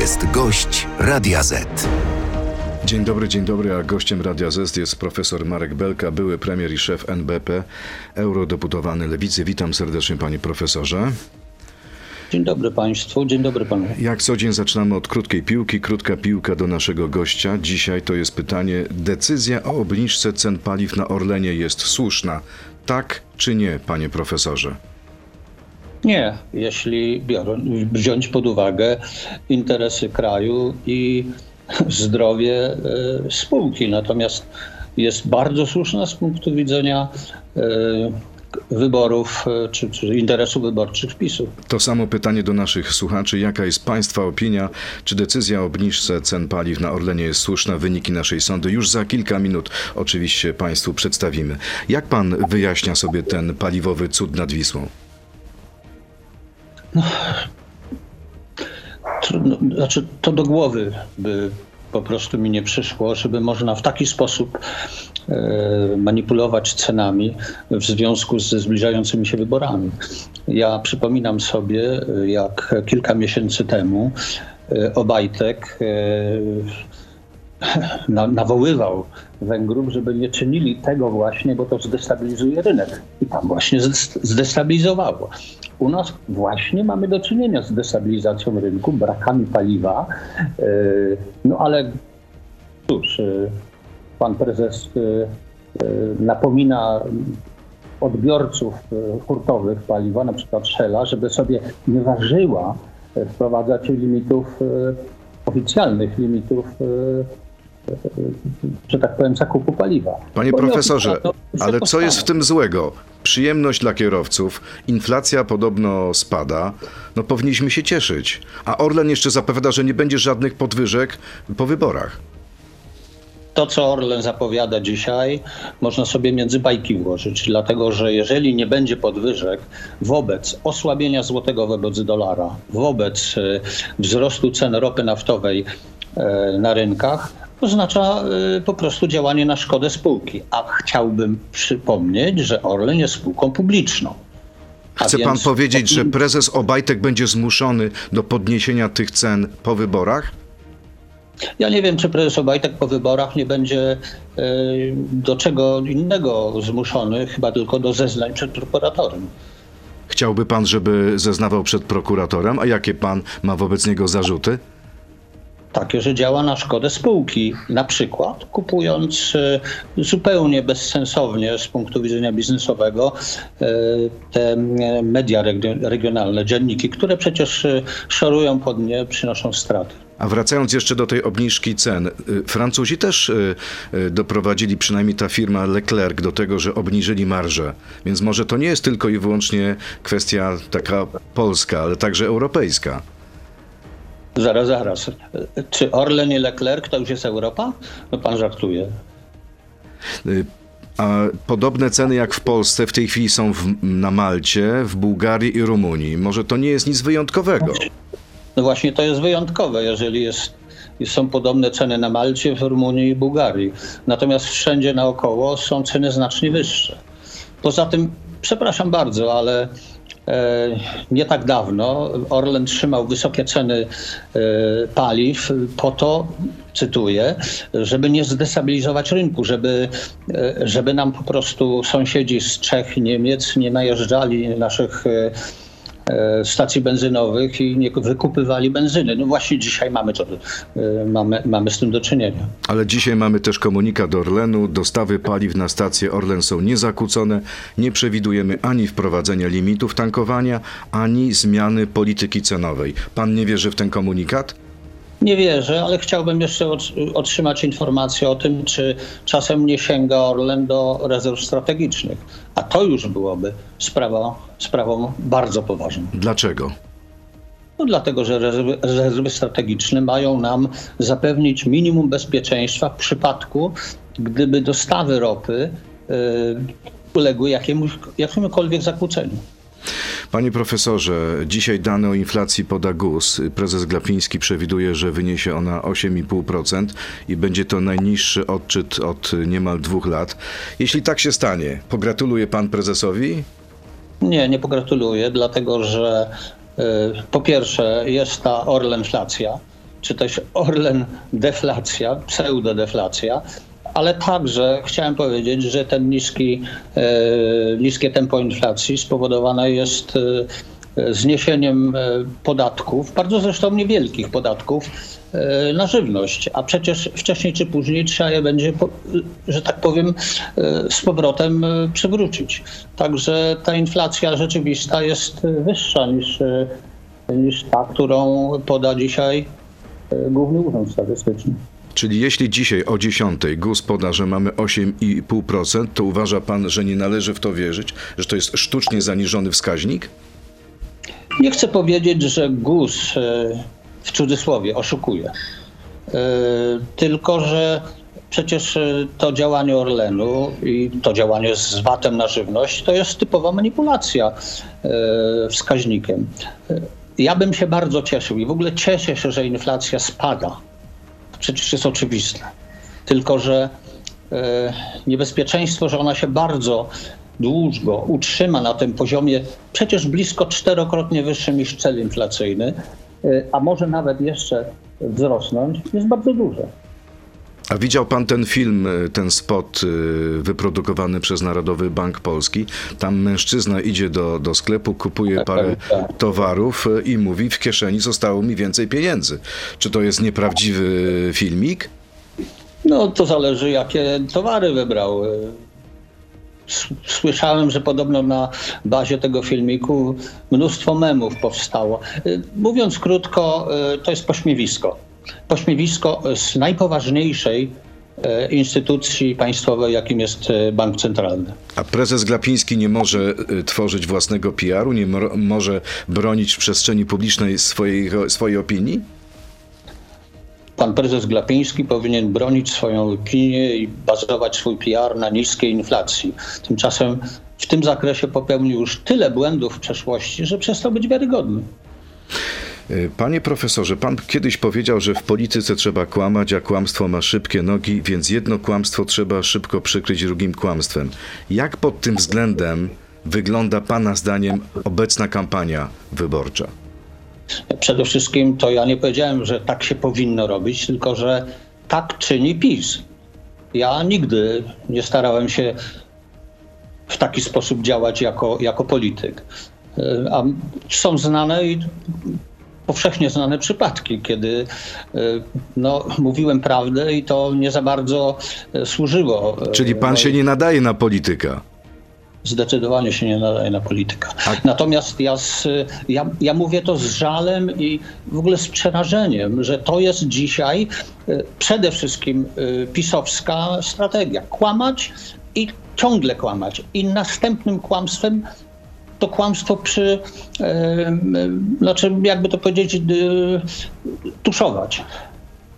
jest gość Radia Z. Dzień dobry, dzień dobry, a gościem Radia Z jest profesor Marek Belka, były premier i szef NBP, eurodeputowany Lewicy. Witam serdecznie panie profesorze. Dzień dobry Państwu, dzień dobry Panu. Jak co dzień zaczynamy od krótkiej piłki. Krótka piłka do naszego gościa. Dzisiaj to jest pytanie. Decyzja o obniżce cen paliw na Orlenie jest słuszna. Tak czy nie, panie profesorze? Nie, jeśli biorąc, wziąć pod uwagę interesy kraju i zdrowie e, spółki. Natomiast jest bardzo słuszna z punktu widzenia e, wyborów e, czy, czy interesów wyborczych PiSu. To samo pytanie do naszych słuchaczy. Jaka jest Państwa opinia? Czy decyzja o obniżce cen paliw na Orlenie jest słuszna? Wyniki naszej sądy już za kilka minut oczywiście Państwu przedstawimy. Jak Pan wyjaśnia sobie ten paliwowy cud nad Wisłą? Trudno, znaczy to do głowy by po prostu mi nie przyszło, żeby można w taki sposób e, manipulować cenami w związku ze zbliżającymi się wyborami. Ja przypominam sobie, jak kilka miesięcy temu e, Obajtek e, na, nawoływał Węgrów, żeby nie czynili tego właśnie, bo to zdestabilizuje rynek. I tam właśnie zdestabilizowało. U nas właśnie mamy do czynienia z destabilizacją rynku, brakami paliwa. E, no ale cóż, e, pan prezes e, napomina odbiorców hurtowych paliwa, na przykład Shella, żeby sobie nie ważyła wprowadzać limitów oficjalnych limitów że tak powiem, zakupu paliwa. Panie profesorze, ale co jest w tym złego? Przyjemność dla kierowców, inflacja podobno spada, no powinniśmy się cieszyć. A Orlen jeszcze zapowiada, że nie będzie żadnych podwyżek po wyborach. To, co Orlen zapowiada dzisiaj, można sobie między bajki włożyć, dlatego że jeżeli nie będzie podwyżek wobec osłabienia złotego wobec dolara, wobec e, wzrostu cen ropy naftowej e, na rynkach, oznacza y, po prostu działanie na szkodę spółki. A chciałbym przypomnieć, że Orlen jest spółką publiczną. A Chce pan powiedzieć, że prezes Obajtek będzie zmuszony do podniesienia tych cen po wyborach? Ja nie wiem, czy prezes Obajtek po wyborach nie będzie y, do czego innego zmuszony, chyba tylko do zeznań przed prokuratorem. Chciałby pan, żeby zeznawał przed prokuratorem? A jakie pan ma wobec niego zarzuty? Takie, że działa na szkodę spółki. Na przykład kupując e, zupełnie bezsensownie z punktu widzenia biznesowego e, te media regionalne, dzienniki, które przecież e, szorują pod nie, przynoszą straty. A wracając jeszcze do tej obniżki cen, Francuzi też doprowadzili, przynajmniej ta firma Leclerc, do tego, że obniżyli marżę. Więc może to nie jest tylko i wyłącznie kwestia taka polska, ale także europejska. Zaraz, zaraz. Czy Orlen i Leclerc to już jest Europa? No pan żartuje. Y, a podobne ceny jak w Polsce w tej chwili są w, na Malcie, w Bułgarii i Rumunii. Może to nie jest nic wyjątkowego? No właśnie to jest wyjątkowe, jeżeli jest, są podobne ceny na Malcie, w Rumunii i Bułgarii. Natomiast wszędzie naokoło są ceny znacznie wyższe. Poza tym, przepraszam bardzo, ale nie tak dawno Orlen trzymał wysokie ceny e, paliw po to, cytuję, żeby nie zdestabilizować rynku, żeby, e, żeby nam po prostu sąsiedzi z Czech Niemiec nie najeżdżali naszych E, stacji benzynowych i nie wykupywali benzyny. No właśnie dzisiaj mamy, to, e, mamy, mamy z tym do czynienia. Ale dzisiaj mamy też komunikat Orlenu. Dostawy paliw na stacje Orlen są niezakłócone. Nie przewidujemy ani wprowadzenia limitów tankowania, ani zmiany polityki cenowej. Pan nie wierzy w ten komunikat? Nie wierzę, ale chciałbym jeszcze otrzymać informację o tym, czy czasem nie sięga Orlen do rezerw strategicznych. A to już byłoby sprawa, sprawą bardzo poważną. Dlaczego? No dlatego, że rezerwy, rezerwy strategiczne mają nam zapewnić minimum bezpieczeństwa w przypadku, gdyby dostawy ropy yy, uległy jakiemuś, jakiemukolwiek zakłóceniu. Panie profesorze, dzisiaj dane o inflacji poda GUS. Prezes Glapiński przewiduje, że wyniesie ona 8,5% i będzie to najniższy odczyt od niemal dwóch lat. Jeśli tak się stanie, pogratuluje pan prezesowi? Nie, nie pogratuluję, dlatego że y, po pierwsze jest ta orlenflacja, czy też Orlen deflacja, pseudodeflacja, ale także chciałem powiedzieć, że ten niski, e, niskie tempo inflacji spowodowane jest e, zniesieniem e, podatków, bardzo zresztą niewielkich podatków na żywność, a przecież wcześniej czy później trzeba je będzie, że tak powiem, z powrotem przywrócić. Także ta inflacja rzeczywista jest wyższa niż, niż ta, którą poda dzisiaj Główny Urząd Statystyczny. Czyli jeśli dzisiaj o 10 GUS poda, że mamy 8,5%, to uważa pan, że nie należy w to wierzyć, że to jest sztucznie zaniżony wskaźnik? Nie chcę powiedzieć, że GUS e, w cudzysłowie oszukuje. E, Tylko, że przecież e, to działanie Orlenu i to działanie z VAT-em na żywność to jest typowa manipulacja wskaźnikiem. Ja bym się bardzo cieszył i w ogóle cieszę się, że inflacja spada. Przecież jest oczywiste. Tylko, że e, niebezpieczeństwo, że ona się bardzo długo utrzyma na tym poziomie przecież blisko czterokrotnie wyższym niż cel inflacyjny, e, a może nawet jeszcze wzrosnąć, jest bardzo duże. A widział pan ten film, y, ten spot y, wyprodukowany przez Narodowy Bank Polski? Tam mężczyzna idzie do, do sklepu, kupuje Tak, parę tak, tak. towarów y, i mówi, w kieszeni zostało mi więcej pieniędzy. Czy to jest nieprawdziwy filmik? No to zależy, jakie towary wybrał. E, Słyszałem, że podobno na bazie tego filmiku mnóstwo memów powstało. E, Mówiąc krótko, e, to jest pośmiewisko. Pośmiewisko z najpoważniejszej e, instytucji państwowej, jakim jest e, Bank Centralny. A prezes Glapiński nie może y, tworzyć własnego PR-u, nie mo- może bronić w przestrzeni publicznej swojej, swojej opinii? Pan prezes Glapiński powinien bronić swoją opinię i bazować swój PR na niskiej inflacji. Tymczasem w tym zakresie popełnił już tyle błędów w przeszłości, że przestał być wiarygodny. Y, Panie profesorze, pan kiedyś powiedział, że w polityce trzeba kłamać, a kłamstwo ma szybkie nogi, więc jedno kłamstwo trzeba szybko przykryć drugim kłamstwem. Jak pod tym względem wygląda pana zdaniem obecna kampania wyborcza? Przede wszystkim to ja nie powiedziałem, że tak się powinno robić, tylko że tak czyni PiS. Ja nigdy nie starałem się w taki sposób działać jako, jako polityk. E, A są znane i powszechnie znane przypadki, kiedy e, no, mówiłem prawdę i to nie za bardzo e, służyło. e, Czyli pan się nie nadaje na polityka. Zdecydowanie się nie nadaje na politykę. Natomiast ja, z, ja, ja mówię to z żalem i w ogóle z przerażeniem, że to jest dzisiaj przede wszystkim pisowska strategia. Kłamać i ciągle kłamać. I następnym kłamstwem to kłamstwo przy, e, m, znaczy jakby to powiedzieć, e, tuszować.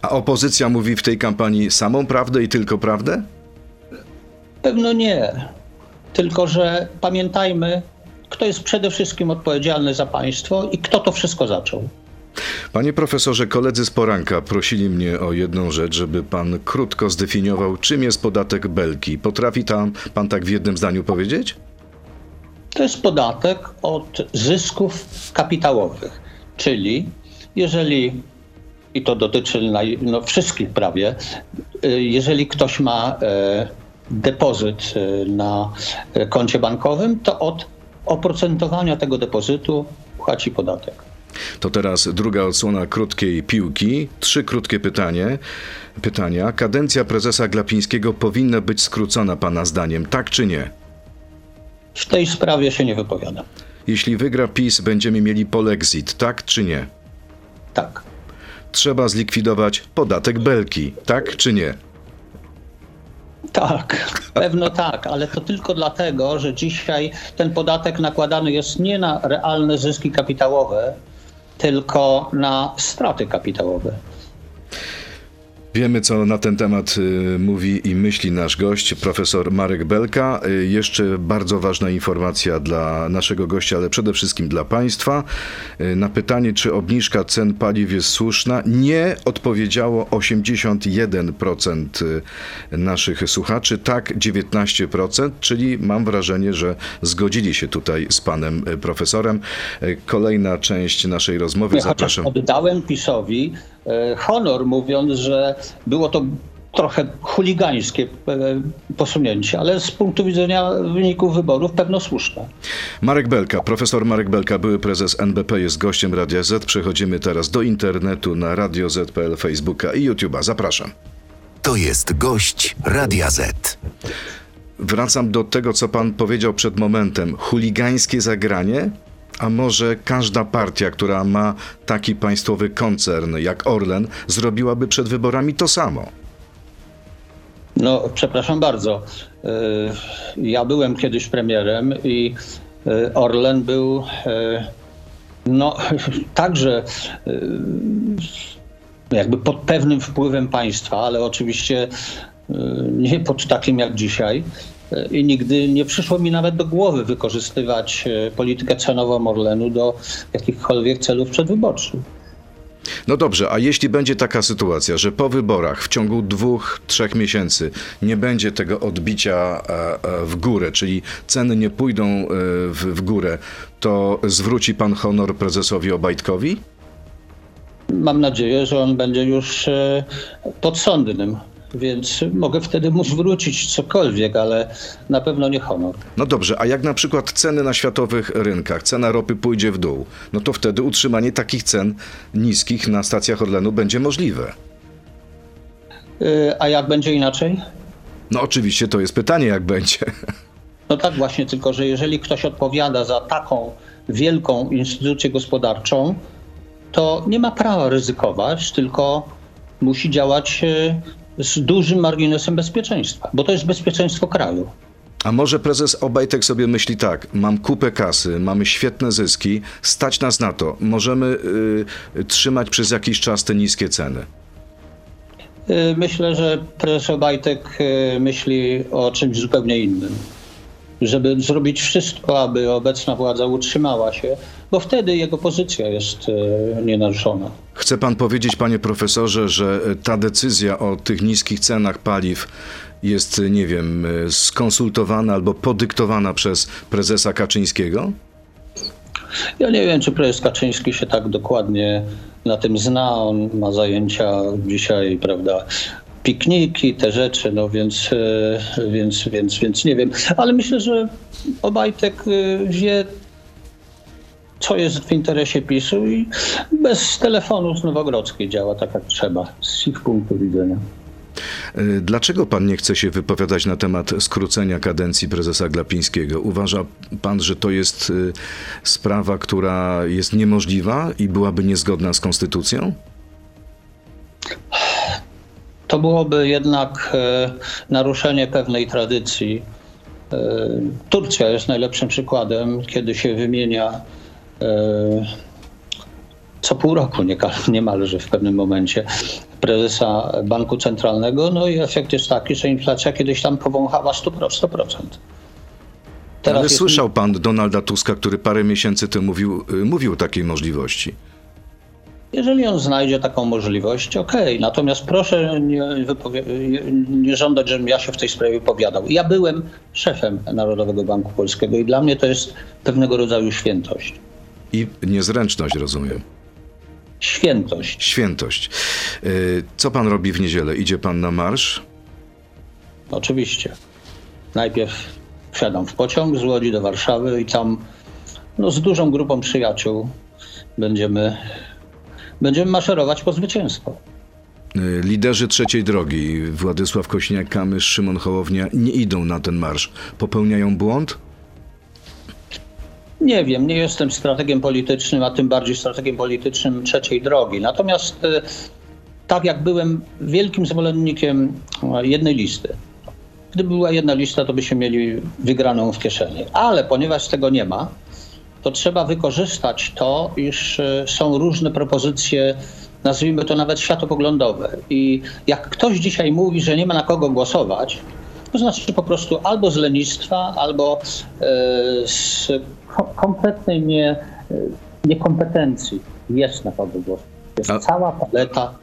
A opozycja mówi w tej kampanii samą prawdę i tylko prawdę? Pewno nie. Tylko, że pamiętajmy, kto jest przede wszystkim odpowiedzialny za państwo i kto to wszystko zaczął. Panie profesorze, koledzy z poranka prosili mnie o jedną rzecz, żeby pan krótko zdefiniował, czym jest podatek Belki. Potrafi tam pan tak w jednym zdaniu powiedzieć? To jest podatek od zysków kapitałowych. Czyli jeżeli, i to dotyczy naj, no, wszystkich prawie, y, jeżeli ktoś ma e, depozyt e, na e, koncie bankowym, to od oprocentowania tego depozytu płaci podatek. To teraz druga odsłona krótkiej piłki. Trzy krótkie pytanie. pytania. Kadencja prezesa Glapińskiego powinna być skrócona pana zdaniem, tak czy nie? W tej sprawie się nie wypowiadam. Jeśli wygra PiS, będziemy mieli polexit, tak czy nie? Tak. Trzeba zlikwidować podatek Belki, tak czy nie? Tak, pewno tak, ale to tylko dlatego, że dzisiaj ten podatek nakładany jest nie na realne zyski kapitałowe, tylko na straty kapitałowe. Wiemy, co na ten temat y, mówi i myśli nasz gość, profesor Marek Belka. Y, jeszcze bardzo ważna informacja dla naszego gościa, ale przede wszystkim dla Państwa. Y, na pytanie, czy obniżka cen paliw jest słuszna, nie odpowiedziało 81% y, naszych słuchaczy, tak 19%, czyli mam wrażenie, że zgodzili się tutaj z panem profesorem. Kolejna część naszej rozmowy, zapraszam. oddałem PiSowi honor, mówiąc, że było to trochę chuligańskie e, posunięcie, ale z punktu widzenia wyników wyborów pewno słuszne. Marek Belka, profesor Marek Belka, były prezes NBP, jest gościem Radia Z. Przechodzimy teraz do internetu na Radio Z.pl, Facebooka i YouTube'a. Zapraszam. To jest gość Radia Z. Wracam do tego, co pan powiedział przed momentem. Chuligańskie zagranie? A może każda partia, która ma taki państwowy koncern jak Orlen, zrobiłaby przed wyborami to samo? No, przepraszam bardzo. E, Ja byłem kiedyś premierem i e, Orlen był e, no, także jakby pod pewnym wpływem państwa, ale oczywiście nie pod takim jak dzisiaj. I nigdy nie przyszło mi nawet do głowy wykorzystywać e, politykę cenową Orlenu do jakichkolwiek celów przedwyborczych. No dobrze, a jeśli będzie taka sytuacja, że po wyborach w ciągu dwóch, trzech miesięcy nie będzie tego odbicia e, e, w górę, czyli ceny nie pójdą w, górę, to zwróci pan honor prezesowi Obajtkowi? Mam nadzieję, że on będzie już podsądnym, więc mogę wtedy mu zwrócić cokolwiek, ale na pewno nie honor. No dobrze, a jak na przykład ceny na światowych rynkach, cena ropy pójdzie w dół, no to wtedy utrzymanie takich cen niskich na stacjach Orlenu będzie możliwe. E, A jak będzie inaczej? No oczywiście to jest pytanie, jak będzie. No tak właśnie, tylko że jeżeli ktoś odpowiada za taką wielką instytucję gospodarczą, to nie ma prawa ryzykować, tylko musi działać e, z dużym marginesem bezpieczeństwa, bo to jest bezpieczeństwo kraju. A może prezes Obajtek sobie myśli tak, mam kupę kasy, mamy świetne zyski, stać nas na to, możemy y, trzymać przez jakiś czas te niskie ceny. Y, Myślę, że prezes Obajtek y, myśli o czymś zupełnie innym. Żeby zrobić wszystko, aby obecna władza utrzymała się, bo wtedy jego pozycja jest y, nienaruszona. Chce pan powiedzieć, panie profesorze, że y, ta decyzja o tych niskich cenach paliw jest, y, nie wiem, skonsultowana albo podyktowana przez prezesa Kaczyńskiego? Ja nie wiem, czy prezes Kaczyński się tak dokładnie na tym zna. On ma zajęcia dzisiaj, prawda, pikniki, te rzeczy, no więc, e, więc, więc, więc nie wiem. Ale myślę, że Obajtek e, wie, co jest w interesie PiSu i bez telefonu z Nowogrodzkiej działa tak, jak trzeba, z ich punktu widzenia. Y, Dlaczego pan nie chce się wypowiadać na temat skrócenia kadencji prezesa Glapińskiego? Uważa pan, że to jest sprawa, która jest niemożliwa i byłaby niezgodna z konstytucją? To byłoby jednak e, naruszenie pewnej tradycji. E, Turcja jest najlepszym przykładem, kiedy się wymienia e, co pół roku niemalże w pewnym momencie prezesa banku centralnego, no i efekt jest taki, że inflacja kiedyś tam powąchała 100%. 100%. Ale jest- słyszał pan Donalda Tuska, który parę miesięcy temu mówił, y, mówił o takiej możliwości. Jeżeli on znajdzie taką możliwość, okej. Natomiast proszę nie- nie żądać, żebym ja się w tej sprawie wypowiadał. Ja byłem szefem Narodowego Banku Polskiego i dla mnie to jest pewnego rodzaju świętość. I niezręczność, rozumiem. Świętość. Świętość. Y, Co pan robi w niedzielę? Idzie pan na marsz? Oczywiście. Najpierw wsiadam w pociąg z Łodzi do Warszawy i tam no, z dużą grupą przyjaciół będziemy, będziemy maszerować po zwycięstwo. Y, Liderzy trzeciej drogi, Władysław Kośniak-Kamysz, Szymon Hołownia, nie idą na ten marsz. Popełniają błąd? Nie wiem, nie jestem strategiem politycznym, a tym bardziej strategiem politycznym trzeciej drogi. Natomiast e, tak jak byłem wielkim zwolennikiem e, jednej listy. Gdyby była jedna lista, to byśmy mieli wygraną w kieszeni. Ale ponieważ tego nie ma, to trzeba wykorzystać to, iż e, są różne propozycje, nazwijmy to nawet światopoglądowe. I jak ktoś dzisiaj mówi, że nie ma na kogo głosować, to znaczy po prostu albo z lenistwa, albo e, z ko- kompletnej nie, e, niekompetencji jest na kogo głosować. Jest cała paleta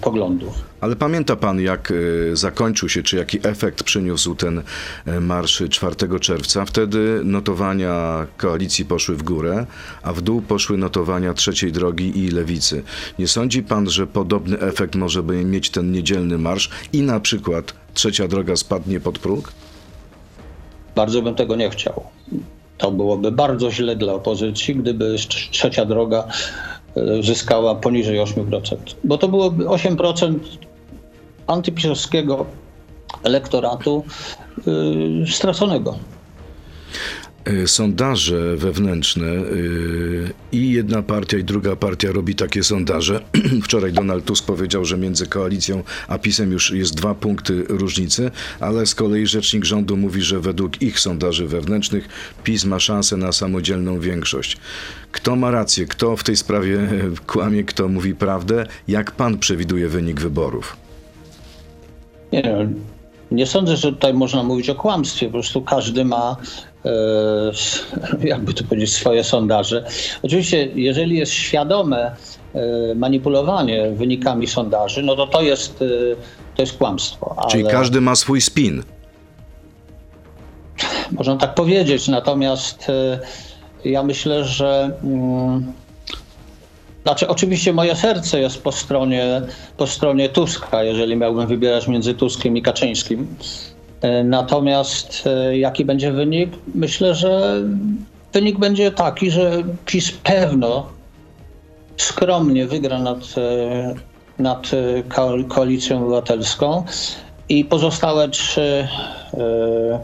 poglądów. Ale pamięta pan, jak e, zakończył się, czy jaki efekt przyniósł ten e, marsz 4 czerwca? Wtedy notowania koalicji poszły w górę, a w dół poszły notowania trzeciej drogi i lewicy. Nie sądzi pan, że podobny efekt może by mieć ten niedzielny marsz i na przykład trzecia droga spadnie pod próg? Bardzo bym tego nie chciał. To byłoby bardzo źle dla opozycji, gdyby trz- trzecia droga e, zyskała poniżej 8%. Bo to byłoby 8% antypisowskiego elektoratu y, straconego. E, Sondaże wewnętrzne y, i jedna partia i druga partia robi takie sondaże. Wczoraj Donald Tusk powiedział, że między koalicją a PiSem już jest dwa punkty różnicy, ale z kolei rzecznik rządu mówi, że według ich sondaży wewnętrznych PiS ma szansę na samodzielną większość. Kto ma rację? Kto w tej sprawie e, kłamie? Kto mówi prawdę? Jak pan przewiduje wynik wyborów? Nie, nie sądzę, że tutaj można mówić o kłamstwie. Po prostu każdy ma, e, jakby to powiedzieć, swoje sondaże. Oczywiście, jeżeli jest świadome e, manipulowanie wynikami sondaży, no to to jest, e, to jest kłamstwo. Ale Czyli każdy ma swój spin. Można tak powiedzieć. Natomiast e, ja myślę, że. mm, Znaczy, oczywiście moje serce jest po stronie, po stronie Tuska, jeżeli miałbym wybierać między Tuskiem i Kaczyńskim. E, Natomiast e, jaki będzie wynik? Myślę, że wynik będzie taki, że PiS pewno skromnie wygra nad, e, nad ko- koalicją obywatelską i pozostałe trzy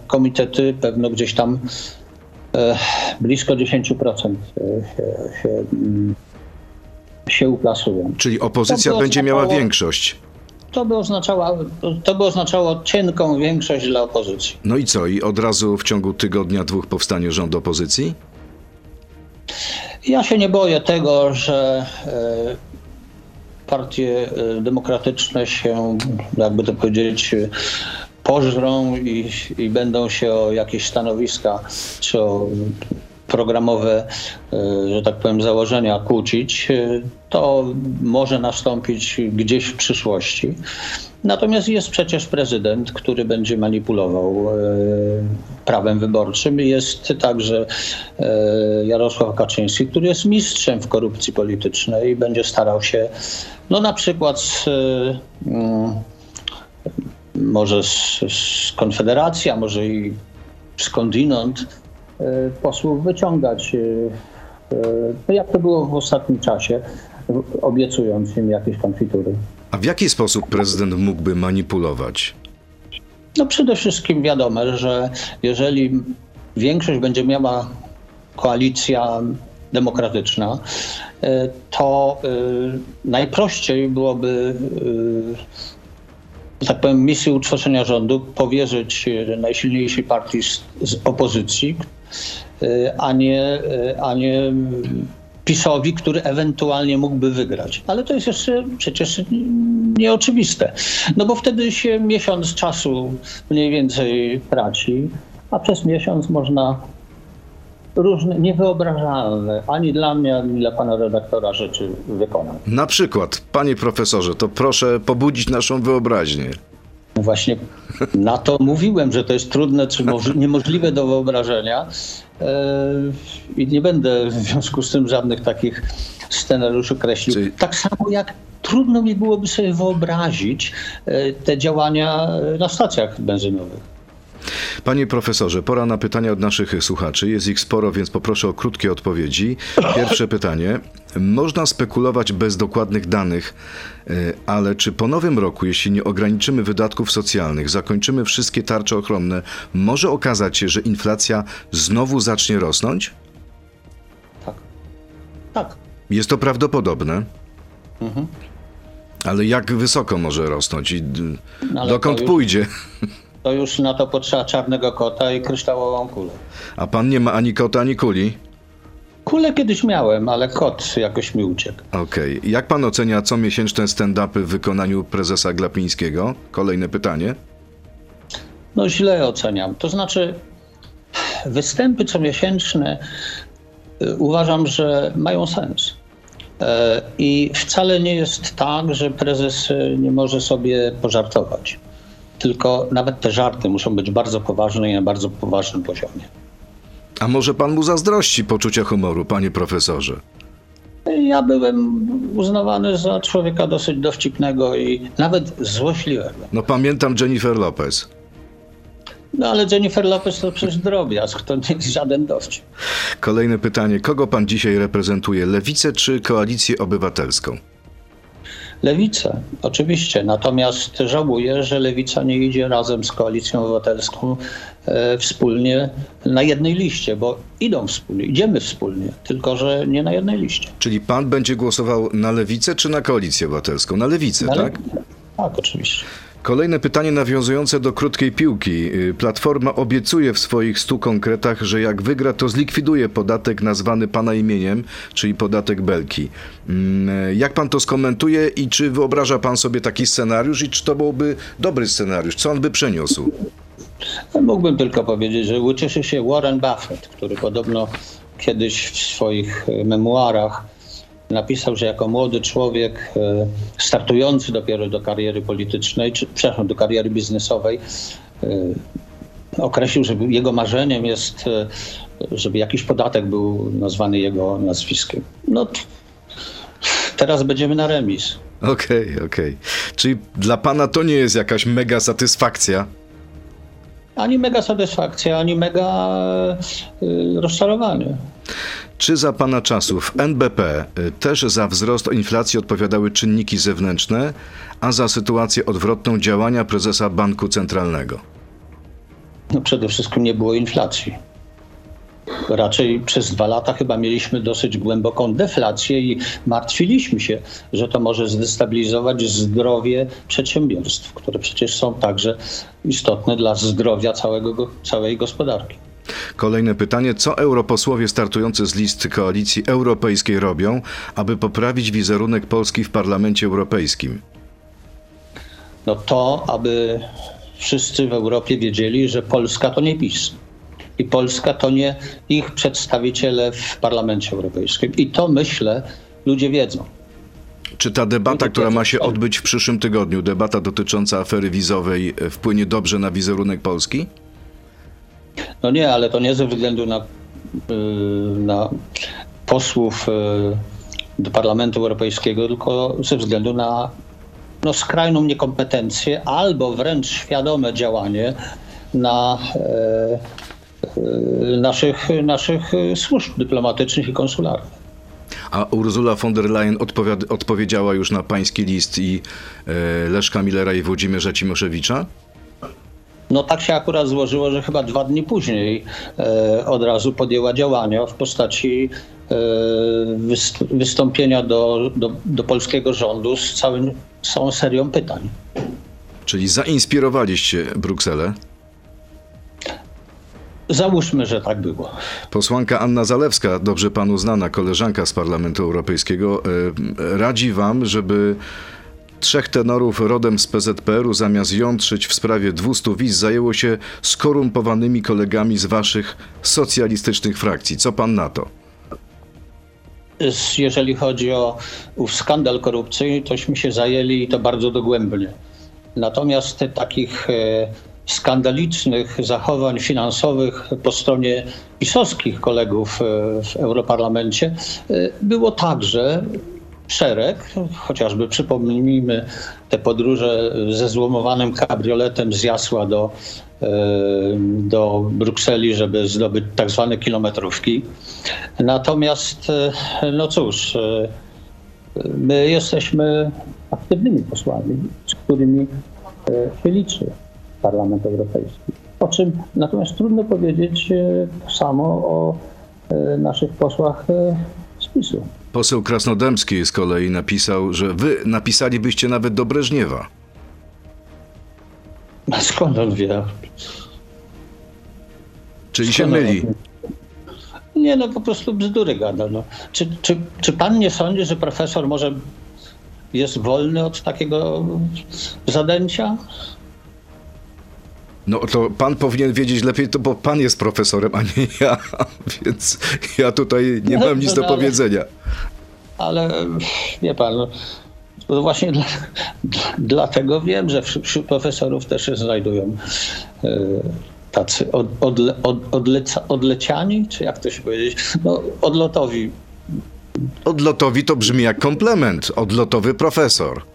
komitety pewno gdzieś tam blisko 10% się, się, się, mm, się uplasują. Czyli opozycja będzie miała większość. To by, oznaczało, to by oznaczało cienką większość dla opozycji. No i co? I od razu w ciągu tygodnia, dwóch powstanie rząd opozycji? Ja się nie boję tego, że e, partie e, demokratyczne się, jakby to powiedzieć, pożrą i, i będą się o jakieś stanowiska czy o programowe, e, że tak powiem, założenia kłócić. E, To może nastąpić gdzieś w przyszłości. Natomiast jest przecież prezydent, który będzie manipulował e, prawem wyborczym. Jest także Jarosław Kaczyński, który jest mistrzem w korupcji politycznej i będzie starał się, no na przykład z, może z, z Konfederacji, a może i skądinąd posłów wyciągać, no jak to było w ostatnim czasie, obiecując im jakieś konfitury. A w jaki sposób prezydent mógłby manipulować? No przede wszystkim wiadomo, że jeżeli większość będzie miała koalicja demokratyczna, to najprościej byłoby, tak powiem, misję utworzenia rządu powierzyć najsilniejszej partii z, opozycji, a nie, e, a nie PiSowi, który ewentualnie mógłby wygrać. Ale to jest jeszcze przecież nieoczywiste. No bo wtedy się miesiąc czasu mniej więcej traci, a przez miesiąc można różne, niewyobrażalne, ani dla mnie, ani dla pana redaktora rzeczy wykonać. Na przykład, panie profesorze, to proszę pobudzić naszą wyobraźnię. Właśnie na to mówiłem, że to jest trudne czy moż- niemożliwe do wyobrażenia e, i nie będę w związku z tym żadnych takich scenariuszy kreślił. Czyli- Tak samo jak trudno mi byłoby sobie wyobrazić e, te działania e, na stacjach benzynowych. Panie profesorze, pora na pytania od naszych słuchaczy. Jest ich sporo, więc poproszę o krótkie odpowiedzi. Pierwsze pytanie. Można spekulować bez dokładnych danych, e, ale czy po nowym roku, jeśli nie ograniczymy wydatków socjalnych, zakończymy wszystkie tarcze ochronne, może okazać się, że inflacja znowu zacznie rosnąć? Tak. Tak. Jest to prawdopodobne. Ale jak wysoko może rosnąć i No dokąd już- pójdzie? To już na to potrzeba czarnego kota i kryształową kulę. A pan nie ma ani kota, ani kuli? Kulę kiedyś miałem, ale kot jakoś mi uciekł. Okej. Jak pan ocenia comiesięczne stand-upy w wykonaniu prezesa Glapińskiego? Kolejne pytanie. No źle oceniam. To znaczy, występy comiesięczne y, uważam, że mają sens. E, I wcale nie jest tak, że prezes e, nie może sobie pożartować. Tylko nawet te żarty muszą być bardzo poważne i na bardzo poważnym poziomie. A może pan mu zazdrości poczucia humoru, panie profesorze? Ja byłem uznawany za człowieka dosyć dowcipnego i nawet złośliwego. No pamiętam Jennifer Lopez. No ale Jennifer Lopez to przecież drobiazg, to nie jest żaden dowcip. Kolejne pytanie. Kogo pan dzisiaj reprezentuje? Lewicę czy koalicję obywatelską? Lewicę, oczywiście. Natomiast żałuję, że Lewica nie idzie razem z Koalicją Obywatelską e, wspólnie na jednej liście, bo idą wspólnie, idziemy wspólnie, tylko że nie na jednej liście. Czyli pan będzie głosował na lewicę czy na koalicję obywatelską? Na lewicę, Ale- tak? Tak, oczywiście. Kolejne pytanie nawiązujące do krótkiej piłki. Y, Platforma obiecuje w swoich stu konkretach, że jak wygra, to zlikwiduje podatek nazwany pana imieniem, czyli podatek Belki. Mm, Jak pan to skomentuje i czy wyobraża pan sobie taki scenariusz i czy to byłby dobry scenariusz? Co on by przeniósł? Mógłbym tylko powiedzieć, że ucieszy się Warren Buffett, który podobno kiedyś w swoich memuarach napisał, że jako młody człowiek e, startujący dopiero do kariery politycznej, czy przepraszam, do kariery biznesowej, e, określił, że jego marzeniem jest, e, żeby jakiś podatek był nazwany jego nazwiskiem. No, teraz będziemy na remis. Okej, okej. Czyli dla pana to nie jest jakaś mega satysfakcja? Ani mega satysfakcja, ani mega e, rozczarowanie. Czy za pana czasów NBP y, też za wzrost inflacji odpowiadały czynniki zewnętrzne, a za sytuację odwrotną działania prezesa Banku Centralnego? No przede wszystkim nie było inflacji. Raczej przez dwa lata chyba mieliśmy dosyć głęboką deflację i martwiliśmy się, że to może zdestabilizować zdrowie przedsiębiorstw, które przecież są także istotne dla zdrowia całego, go- całej gospodarki. Kolejne pytanie. Co europosłowie startujący z list koalicji europejskiej robią, aby poprawić wizerunek Polski w Parlamencie Europejskim? No to, aby wszyscy w Europie wiedzieli, że Polska to nie PiS. I Polska to nie ich przedstawiciele w Parlamencie Europejskim. I to myślę, ludzie wiedzą. Czy ta debata, która ma się odbyć w przyszłym tygodniu, debata dotycząca afery wizowej, y, wpłynie dobrze na wizerunek Polski? No nie, ale to nie ze względu na, y, na posłów y, do Parlamentu Europejskiego, tylko ze względu na no, skrajną niekompetencję albo wręcz świadome działanie na e, naszych, naszych służb dyplomatycznych i konsularnych. A Ursula von der Leyen odpowiedziała już na pański list i e, Leszka Millera i Włodzimierza Cimoszewicza? No tak się akurat złożyło, że chyba dwa dni później e, od razu podjęła działania w postaci e, wyst- wystąpienia do, do, do polskiego rządu z całym, całą serią pytań. Czyli zainspirowaliście Brukselę. Załóżmy, że tak było. Posłanka Anna Zalewska, dobrze panu znana koleżanka z Parlamentu Europejskiego, e, radzi wam, żeby trzech tenorów rodem z PZPR-u zamiast jątrzyć w sprawie 200 wiz zajęło się skorumpowanymi kolegami z waszych socjalistycznych frakcji. Co pan na to? Jeżeli chodzi o ów skandal korupcyjny, tośmy się zajęli i to bardzo dogłębnie. Natomiast takich e, skandalicznych zachowań finansowych po stronie pisowskich kolegów e, w Europarlamencie e, było także szereg, chociażby przypomnijmy te podróże ze złomowanym kabrioletem z Jasła do, e, do Brukseli, żeby zdobyć tak zwane kilometrówki. Natomiast, e, no cóż, e, my jesteśmy aktywnymi posłami, z którymi się liczy Parlament Europejski. O czym natomiast trudno powiedzieć samo o naszych posłach z PiSu. Poseł Krasnodębski z kolei napisał, że wy napisalibyście nawet do Breżniewa. A Skąd on wie? Czyli się Skąd on myli. Nie, no po prostu bzdury gada. No. Czy, czy, czy pan nie sądzi, że profesor może jest wolny od takiego zadęcia? No to pan powinien wiedzieć lepiej, to bo pan jest profesorem, a nie ja, więc ja tutaj nie No, mam nic do powiedzenia. Ale wie pan, no, to właśnie dla, dlatego wiem, że wśród profesorów też się znajdują e, tacy od, od, odleca, odleciani, czy jak to się powiedzieć, no odlotowi. Odlotowi to brzmi jak komplement. Odlotowy profesor.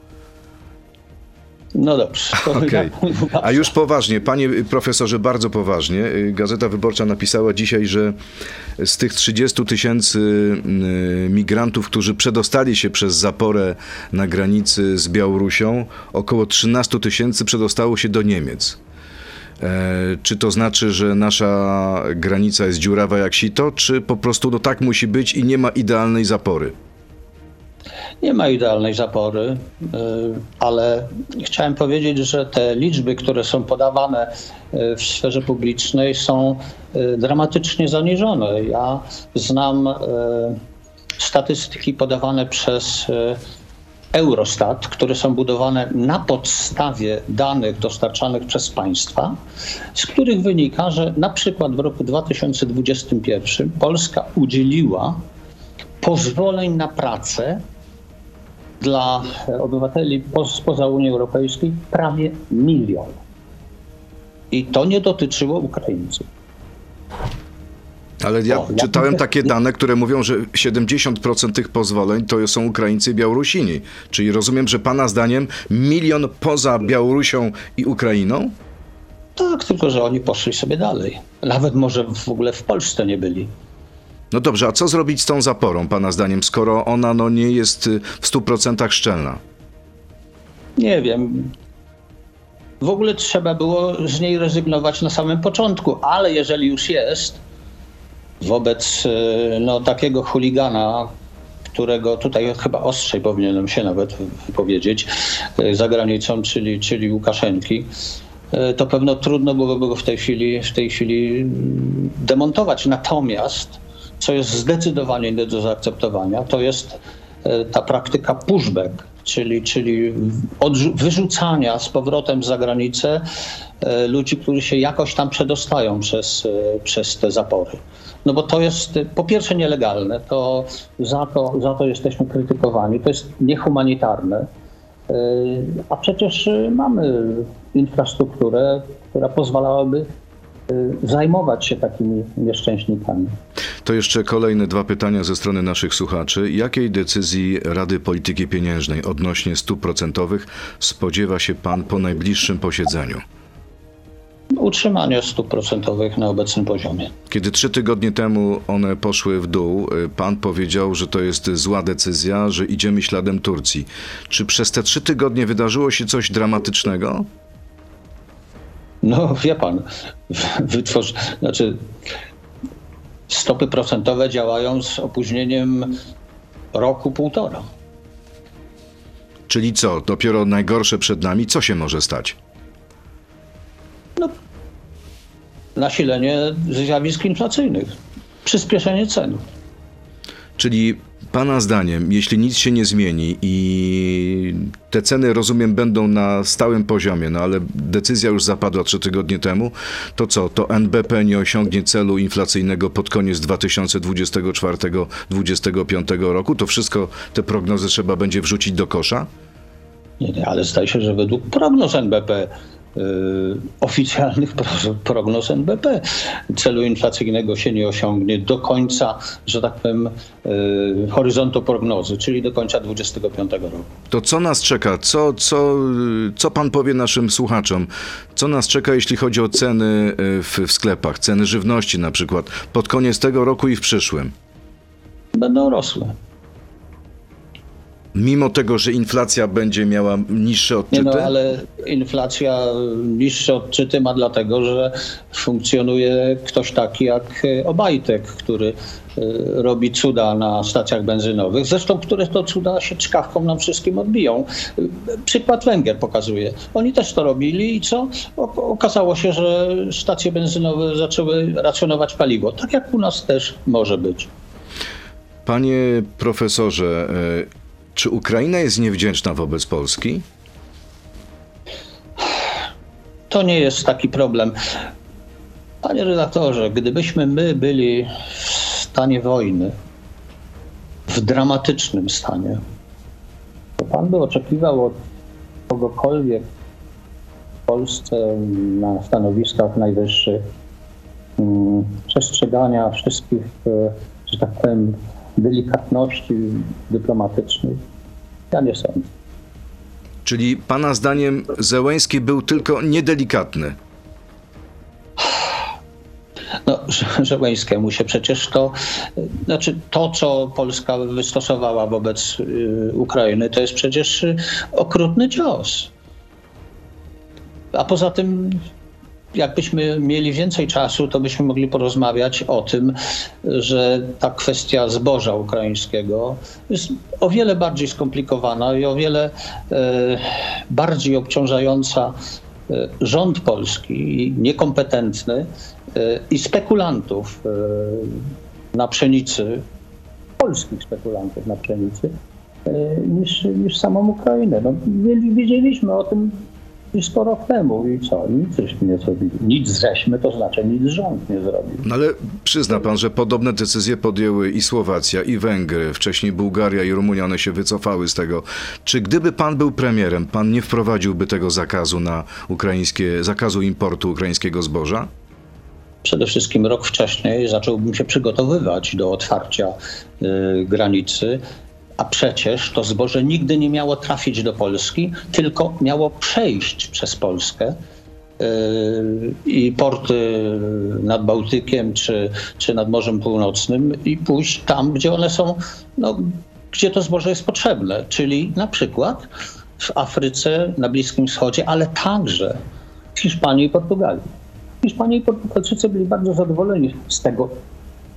No dobrze. to ja- A już poważnie, panie profesorze, bardzo poważnie. Gazeta Wyborcza napisała dzisiaj, że z tych 30 tysięcy y, migrantów, którzy przedostali się przez zaporę na granicy z Białorusią, około 13 tysięcy przedostało się do Niemiec. E, czy to znaczy, że nasza granica jest dziurawa jak sito, czy po prostu no tak musi być i nie ma idealnej zapory? Nie ma idealnej zapory, y, ale chciałem powiedzieć, że te liczby, które są podawane y, w sferze publicznej, są y, dramatycznie zaniżone. Ja znam statystyki podawane przez Eurostat, które są budowane na podstawie danych dostarczanych przez państwa, z których wynika, że na przykład w roku 2021 Polska udzieliła pozwoleń na pracę dla obywateli po- spoza Unii Europejskiej prawie milion. I to nie dotyczyło Ukraińców. Ale ja O, ja czytałem myślę- takie dane, które mówią, że 70% tych pozwoleń to są Ukraińcy i Białorusini. Czyli rozumiem, że Pana zdaniem milion poza Białorusią i Ukrainą? Tak, tylko że oni poszli sobie dalej. Nawet może w ogóle w Polsce nie byli. No dobrze, a co zrobić z tą zaporą, Pana zdaniem, skoro ona no, nie jest y, w 100% szczelna? Nie wiem. W ogóle trzeba było z niej rezygnować na samym początku, ale jeżeli już jest, wobec e, no, takiego chuligana, którego tutaj chyba ostrzej powinienem się nawet wypowiedzieć e, za granicą, czyli, czyli Łukaszenki, to pewno trudno byłoby go w tej chwili, w tej chwili mm, demontować. Natomiast, co jest zdecydowanie nie do zaakceptowania, to jest e, ta praktyka pushback, czyli, czyli wyrzucania z powrotem za granicę e, ludzi, którzy się jakoś tam przedostają przez, e, przez te zapory. No bo to jest po pierwsze nielegalne, to za to, za to jesteśmy krytykowani, to jest niehumanitarne. A przecież mamy infrastrukturę, która pozwalałaby zajmować się takimi nieszczęśnikami. To jeszcze kolejne dwa pytania ze strony naszych słuchaczy. Jakiej decyzji Rady Polityki Pieniężnej odnośnie stóp procentowych spodziewa się Pan po najbliższym posiedzeniu? Utrzymanie stóp procentowych na obecnym poziomie. Kiedy trzy tygodnie temu one poszły w dół, y, pan powiedział, że to jest zła decyzja, że idziemy śladem Turcji. Czy przez te trzy tygodnie wydarzyło się coś dramatycznego? No wie pan, wytworzy, znaczy stopy procentowe działają z opóźnieniem roku, półtora. Czyli co, dopiero najgorsze przed nami? Co się może stać? Nasilenie zjawisk inflacyjnych, przyspieszenie cen. Czyli Pana zdaniem, jeśli nic się nie zmieni i te ceny, rozumiem, będą na stałym poziomie, no ale decyzja już zapadła trzy tygodnie temu, to co, to NBP nie osiągnie celu inflacyjnego pod koniec 2024-2025 roku? To wszystko, te prognozy trzeba będzie wrzucić do kosza? Nie, nie, ale zdaje się, że według prognoz NBP, oficjalnych pro, prognoz NBP, celu inflacyjnego się nie osiągnie do końca, że tak powiem, y, horyzontu prognozy, czyli do końca 2025 roku. To co nas czeka? Co, co, co pan powie naszym słuchaczom? Co nas czeka, jeśli chodzi o ceny y, w, w sklepach, ceny żywności na przykład, pod koniec tego roku i w przyszłym? Będą rosły. Mimo tego, że inflacja będzie miała niższe Nie odczyty? no, ale inflacja niższe odczyty ma dlatego, że funkcjonuje ktoś taki jak e, Obajtek, który e, robi cuda na stacjach benzynowych. Zresztą, które to cuda się czkawką nam wszystkim odbiją. E, Przykład Węgier pokazuje. Oni też to robili i co? Okazało się, że stacje benzynowe zaczęły racjonować paliwo. Tak jak u nas też może być. Panie profesorze, czy Ukraina jest niewdzięczna wobec Polski? To nie jest taki problem. Panie redaktorze, gdybyśmy my byli w stanie wojny, w dramatycznym stanie. To pan by oczekiwał od kogokolwiek w Polsce na stanowiskach najwyższych mm, przestrzegania wszystkich, e, że tak powiem, delikatności dyplomatycznych. Ja nie sądzę. Czyli pana zdaniem Zełęński był tylko niedelikatny. No, Żeleńskiemu się przecież to, znaczy to, co Polska wystosowała wobec y, Ukrainy, to jest przecież y, okrutny cios. A poza tym, jakbyśmy mieli więcej czasu, to byśmy mogli porozmawiać o tym, że ta kwestia zboża ukraińskiego jest o wiele bardziej skomplikowana i o wiele e, bardziej obciążająca e, rząd polski, niekompetentny e, i spekulantów na pszenicy, polskich spekulantów na pszenicy, niż, niż samą Ukrainę. No, wiedzieli- wiedzieliśmy o tym blisko rok temu i co? Nic żeśmy nie zrobili. Nic żeśmy, to znaczy nic rząd nie zrobił. No ale przyzna pan, że podobne decyzje podjęły i Słowacja, i Węgry, wcześniej Bułgaria i Rumunia, one się wycofały z tego. Czy gdyby pan był premierem, pan nie wprowadziłby tego zakazu na ukraińskie, zakazu importu ukraińskiego zboża? Przede wszystkim rok wcześniej zacząłbym się przygotowywać do otwarcia y, granicy, a przecież to zboże nigdy nie miało trafić do Polski, tylko miało przejść przez Polskę. y, I porty nad Bałtykiem czy, czy nad Morzem Północnym i pójść tam, gdzie one są, no, gdzie to zboże jest potrzebne, czyli na przykład w Afryce, na Bliskim Wschodzie, ale także w Hiszpanii i Portugalii. Hiszpanie i Portugalczycy byli bardzo zadowoleni z tego,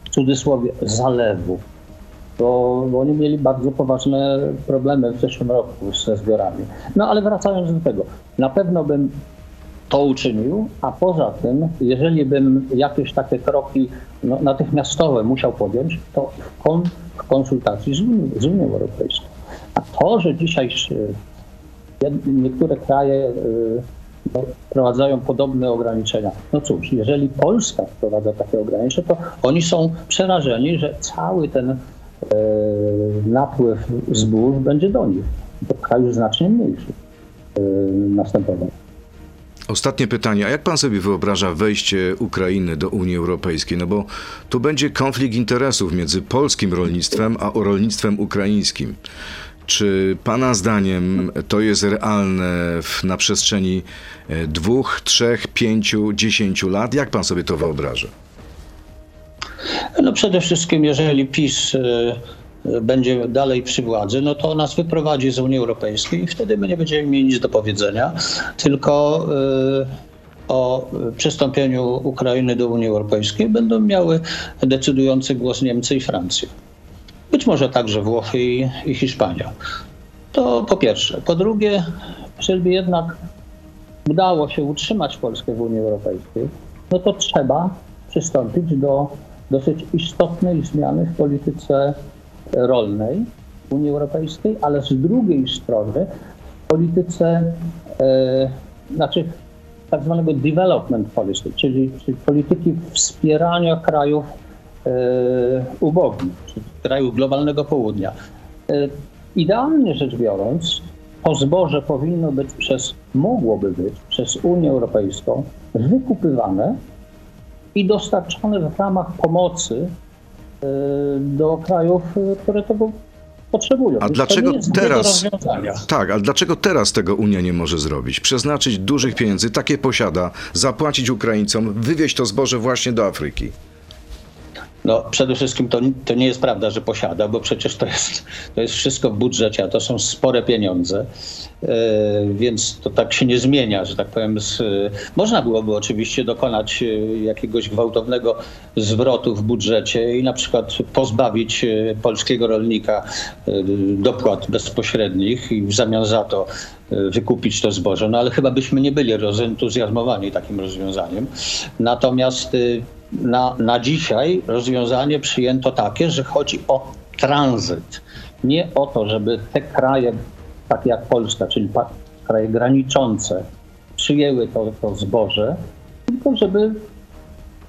w cudzysłowie, zalewu, bo, oni mieli bardzo poważne problemy w zeszłym roku ze zbiorami. No ale wracając do tego, na pewno bym to uczynił, a poza tym, jeżeli bym jakieś takie kroki no, natychmiastowe musiał podjąć, to w, kon, w konsultacji z z Unią Europejską. A to, że dzisiaj niektóre kraje y, no, wprowadzają podobne ograniczenia. No cóż, jeżeli Polska wprowadza takie ograniczenia, to oni są przerażeni, że cały ten napływ zbóż będzie do nich, do kraju znacznie mniejszy e, następował. Ostatnie pytanie. A jak pan sobie wyobraża wejście Ukrainy do Unii Europejskiej? No bo tu będzie konflikt interesów między polskim rolnictwem a rolnictwem ukraińskim. Czy pana zdaniem to jest realne w, na przestrzeni e, dwóch, trzech, pięciu, dziesięciu lat? Jak pan sobie to wyobraża? No przede wszystkim, jeżeli PiS e, e, będzie dalej przy władzy, no to nas wyprowadzi z Unii Europejskiej i wtedy my nie będziemy mieli nic do powiedzenia, tylko e, o przystąpieniu Ukrainy do Unii Europejskiej będą miały decydujący głos Niemcy i Francja. Być może także Włochy i, i Hiszpania. To po pierwsze. Po drugie, jeżeli jednak udało się utrzymać Polskę w Unii Europejskiej, no to trzeba przystąpić do dosyć istotnej zmiany w polityce rolnej Unii Europejskiej, ale z drugiej strony w polityce, e, znaczy tak zwanego development policy, czyli, czyli polityki wspierania krajów e, ubogich, czyli krajów globalnego południa. E, idealnie rzecz biorąc, to zboże powinno być przez, mogłoby być przez Unię Europejską wykupywane i dostarczane w ramach pomocy e, do krajów, e, które tego potrzebują. A Więc dlaczego teraz? Tak, ale dlaczego teraz tego Unia nie może zrobić? Przeznaczyć dużych pieniędzy, takie posiada, zapłacić Ukraińcom, wywieźć to zboże właśnie do Afryki. No, przede wszystkim to, to nie jest prawda, że posiada, bo przecież to jest, to jest wszystko w budżecie, a to są spore pieniądze, e, więc to tak się nie zmienia, że tak powiem. Z, można byłoby oczywiście dokonać e, jakiegoś gwałtownego zwrotu w budżecie i na przykład pozbawić e, polskiego rolnika dopłat bezpośrednich i w zamian za to wykupić to zboże. No ale chyba byśmy nie byli rozentuzjazmowani takim rozwiązaniem. Natomiast na, na dzisiaj rozwiązanie przyjęto takie, że chodzi o tranzyt. Nie o to, żeby te kraje, takie jak Polska, czyli kraje graniczące, przyjęły to, to zboże, tylko żeby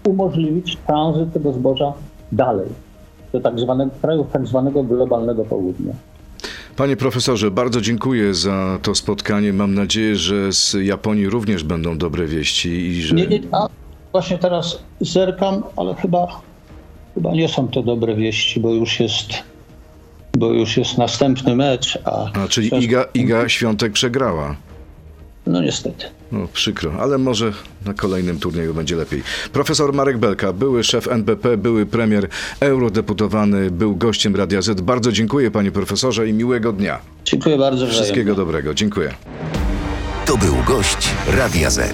umożliwić tranzyt tego zboża dalej. do tak zwanego, krajów tak zwanego globalnego południa. Panie profesorze, bardzo dziękuję za to spotkanie. Mam nadzieję, że z Japonii również będą dobre wieści i że. Nie, nie, a właśnie teraz zerkam, ale chyba, chyba nie są to dobre wieści, bo już jest, bo już jest następny mecz, a, A, czyli Iga, Iga Świątek przegrała. no niestety. No, przykro, ale może na kolejnym turnieju będzie lepiej. Profesor Marek Belka, były szef NBP, były premier, eurodeputowany, był gościem Radia Z. Bardzo dziękuję panie profesorze i miłego dnia. Dziękuję bardzo. wzajemnie. Wszystkiego dobrego. Dziękuję. To był gość Radia Z.